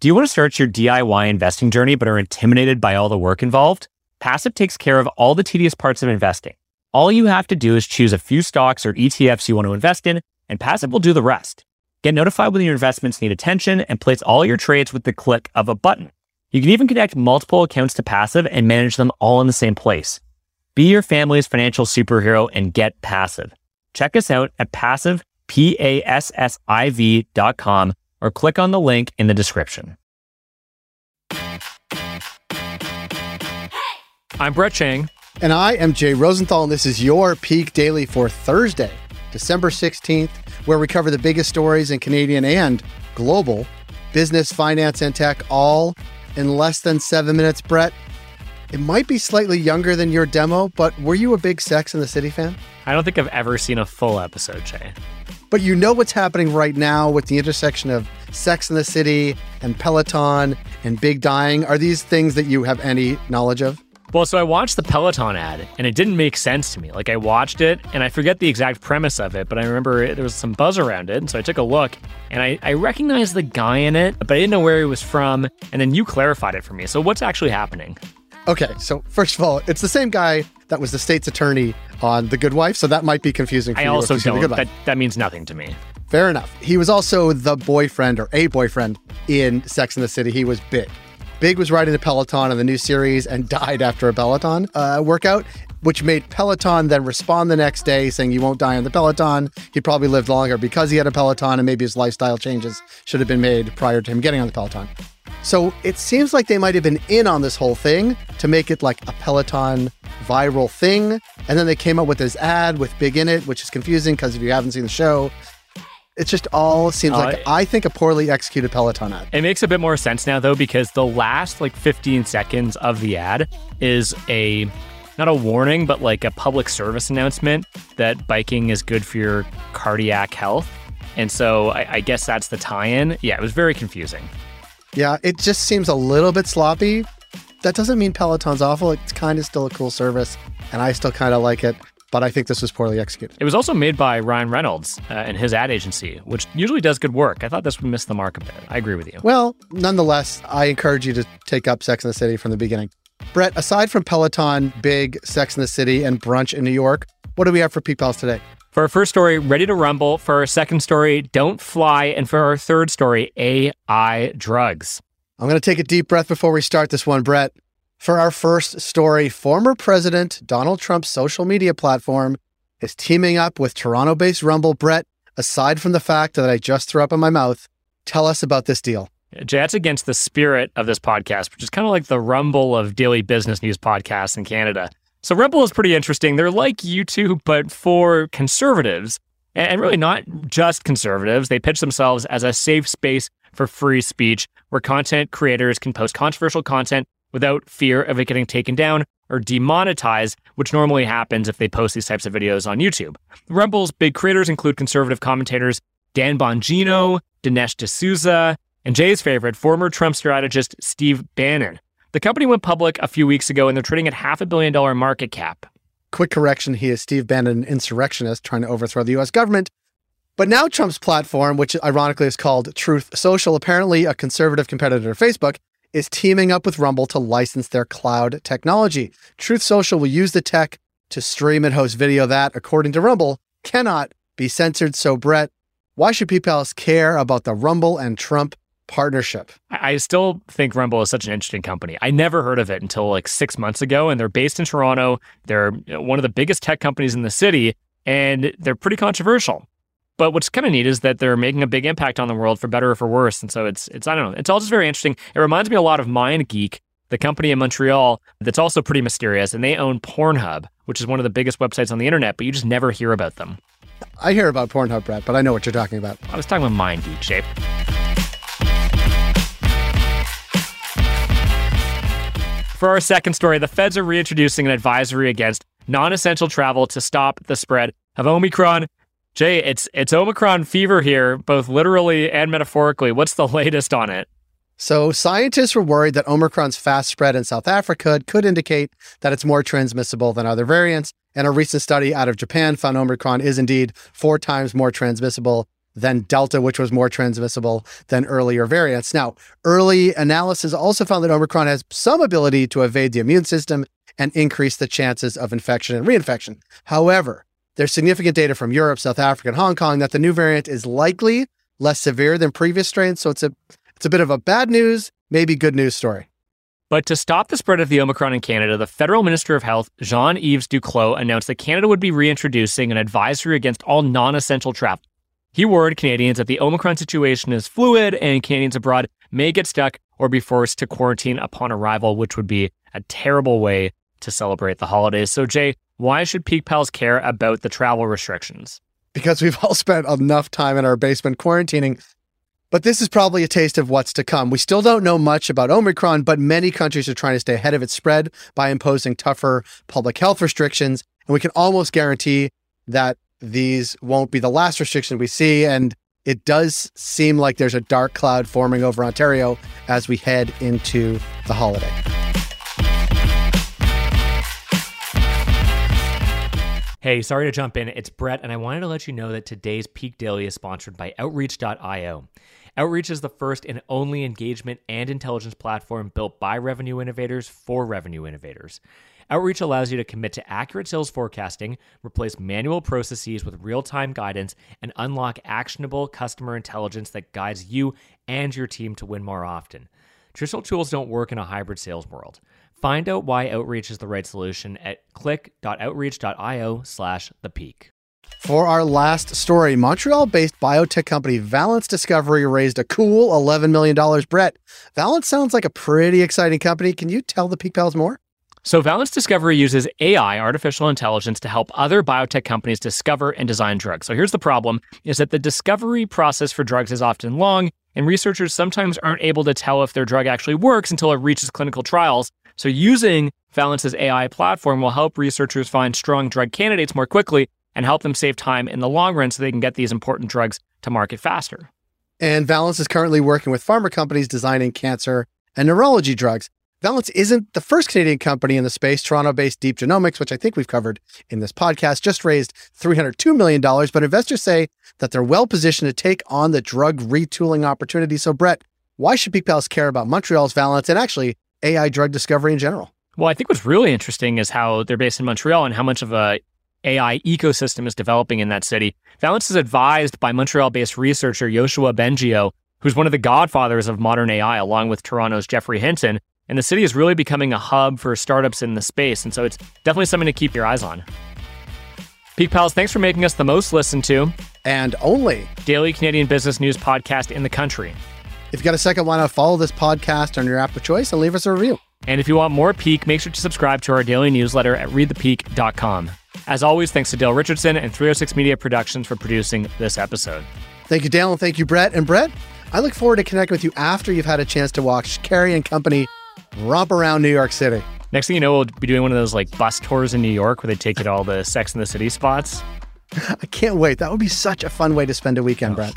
Do you want to start your DIY investing journey but are intimidated by all the work involved? Passive takes care of all the tedious parts of investing. All you have to do is choose a few stocks or ETFs you want to invest in, and Passive will do the rest. Get notified when your investments need attention and place all your trades with the click of a button. You can even connect multiple accounts to Passive and manage them all in the same place. Be your family's financial superhero and get passive. Check us out at passive, P-A-S-S-I-V dot com or click on the link in the description. I'm Brett Chang. And I am Jay Rosenthal, and this is your Peak Daily for Thursday, December 16th, where we cover the biggest stories in Canadian and global business, finance, and tech, all in less than seven minutes. Brett, it might be slightly younger than your demo, but were you a big Sex in the City fan? I don't think I've ever seen a full episode, Jay. But you know what's happening right now with the intersection of Sex in the City and Peloton and Big Dying. Are these things that you have any knowledge of? Well, so I watched the Peloton ad and it didn't make sense to me. Like I watched it and I forget the exact premise of it, but I remember there was some buzz around it. And so I took a look and I, I recognized the guy in it, but I didn't know where he was from. And then you clarified it for me. So what's actually happening? Okay, so first of all, it's the same guy that was the state's attorney on The Good Wife, so that might be confusing for I you. also you've The don't. Good That, Wife. that means nothing to me. Fair enough. He was also the boyfriend or a boyfriend in Sex in the City. He was big. Big was riding the Peloton in the new series and died after a Peloton uh, workout, which made Peloton then respond the next day saying, You won't die on the Peloton. He probably lived longer because he had a Peloton and maybe his lifestyle changes should have been made prior to him getting on the Peloton. So it seems like they might have been in on this whole thing to make it like a Peloton viral thing. And then they came up with this ad with Big in it, which is confusing because if you haven't seen the show, it just all seems Uh, like I think a poorly executed Peloton ad. It makes a bit more sense now though because the last like 15 seconds of the ad is a not a warning but like a public service announcement that biking is good for your cardiac health. And so I, I guess that's the tie-in. Yeah, it was very confusing. Yeah, it just seems a little bit sloppy. That doesn't mean Peloton's awful. It's kind of still a cool service, and I still kind of like it. But I think this was poorly executed. It was also made by Ryan Reynolds uh, and his ad agency, which usually does good work. I thought this would miss the mark a bit. I agree with you. Well, nonetheless, I encourage you to take up Sex in the City from the beginning. Brett, aside from Peloton, Big, Sex in the City, and Brunch in New York, what do we have for Peak Pals today? For our first story, Ready to Rumble. For our second story, Don't Fly. And for our third story, AI drugs. I'm going to take a deep breath before we start this one, Brett. For our first story, former President Donald Trump's social media platform is teaming up with Toronto based Rumble. Brett, aside from the fact that I just threw up in my mouth, tell us about this deal. Jay, that's against the spirit of this podcast, which is kind of like the rumble of daily business news podcasts in Canada. So Rumble is pretty interesting. They're like YouTube, but for conservatives, and really not just conservatives. They pitch themselves as a safe space for free speech where content creators can post controversial content without fear of it getting taken down or demonetized, which normally happens if they post these types of videos on YouTube. Rumble's big creators include conservative commentators Dan Bongino, Dinesh D'Souza, and Jay's favorite, former Trump strategist Steve Bannon. The company went public a few weeks ago and they're trading at half a billion dollar market cap. Quick correction he is Steve Bannon, an insurrectionist trying to overthrow the US government. But now Trump's platform, which ironically is called Truth Social, apparently a conservative competitor to Facebook, is teaming up with Rumble to license their cloud technology. Truth Social will use the tech to stream and host video that, according to Rumble, cannot be censored. So, Brett, why should people care about the Rumble and Trump partnership? I still think Rumble is such an interesting company. I never heard of it until like six months ago, and they're based in Toronto. They're one of the biggest tech companies in the city, and they're pretty controversial. But what's kind of neat is that they're making a big impact on the world for better or for worse. And so it's it's I don't know. It's all just very interesting. It reminds me a lot of MindGeek, the company in Montreal that's also pretty mysterious, and they own Pornhub, which is one of the biggest websites on the internet, but you just never hear about them. I hear about Pornhub, Brett, but I know what you're talking about. I was talking about MindGeek, shape. For our second story, the feds are reintroducing an advisory against non-essential travel to stop the spread of Omicron. Jay, it's it's Omicron fever here, both literally and metaphorically. What's the latest on it? So, scientists were worried that Omicron's fast spread in South Africa could indicate that it's more transmissible than other variants. And a recent study out of Japan found Omicron is indeed four times more transmissible than Delta, which was more transmissible than earlier variants. Now, early analysis also found that Omicron has some ability to evade the immune system and increase the chances of infection and reinfection. However, there's significant data from Europe, South Africa, and Hong Kong that the new variant is likely less severe than previous strains. So it's a it's a bit of a bad news, maybe good news story. But to stop the spread of the Omicron in Canada, the federal Minister of Health, Jean Yves Duclos, announced that Canada would be reintroducing an advisory against all non essential travel. He warned Canadians that the Omicron situation is fluid and Canadians abroad may get stuck or be forced to quarantine upon arrival, which would be a terrible way to celebrate the holidays. So, Jay, why should Peak Pals care about the travel restrictions? Because we've all spent enough time in our basement quarantining. But this is probably a taste of what's to come. We still don't know much about Omicron, but many countries are trying to stay ahead of its spread by imposing tougher public health restrictions. And we can almost guarantee that these won't be the last restriction we see. And it does seem like there's a dark cloud forming over Ontario as we head into the holiday. Hey, sorry to jump in. It's Brett, and I wanted to let you know that today's Peak Daily is sponsored by Outreach.io. Outreach is the first and only engagement and intelligence platform built by revenue innovators for revenue innovators. Outreach allows you to commit to accurate sales forecasting, replace manual processes with real time guidance, and unlock actionable customer intelligence that guides you and your team to win more often. Traditional tools don't work in a hybrid sales world. Find out why Outreach is the right solution at click.outreach.io slash the peak. For our last story, Montreal based biotech company Valence Discovery raised a cool $11 million. Brett, Valence sounds like a pretty exciting company. Can you tell the Peak Pals more? So, Valence Discovery uses AI, artificial intelligence, to help other biotech companies discover and design drugs. So, here's the problem is that the discovery process for drugs is often long, and researchers sometimes aren't able to tell if their drug actually works until it reaches clinical trials. So, using Valence's AI platform will help researchers find strong drug candidates more quickly and help them save time in the long run so they can get these important drugs to market faster. And Valence is currently working with pharma companies designing cancer and neurology drugs. Valence isn't the first Canadian company in the space. Toronto based Deep Genomics, which I think we've covered in this podcast, just raised $302 million. But investors say that they're well positioned to take on the drug retooling opportunity. So, Brett, why should Peak Pals care about Montreal's Valence and actually AI drug discovery in general? Well, I think what's really interesting is how they're based in Montreal and how much of a AI ecosystem is developing in that city. Valence is advised by Montreal-based researcher Yoshua Bengio, who's one of the godfathers of modern AI, along with Toronto's Geoffrey Hinton. And the city is really becoming a hub for startups in the space. And so it's definitely something to keep your eyes on. Peak Pals, thanks for making us the most listened to and only daily Canadian business news podcast in the country. If you've got a second, why not follow this podcast on your app of choice and leave us a review? And if you want more Peak, make sure to subscribe to our daily newsletter at readthepeak.com. As always, thanks to Dale Richardson and 306 Media Productions for producing this episode. Thank you, Dale, and thank you, Brett. And Brett, I look forward to connecting with you after you've had a chance to watch Carrie and company romp around New York City. Next thing you know, we'll be doing one of those like bus tours in New York where they take you to all the Sex in the City spots. I can't wait. That would be such a fun way to spend a weekend, Brett.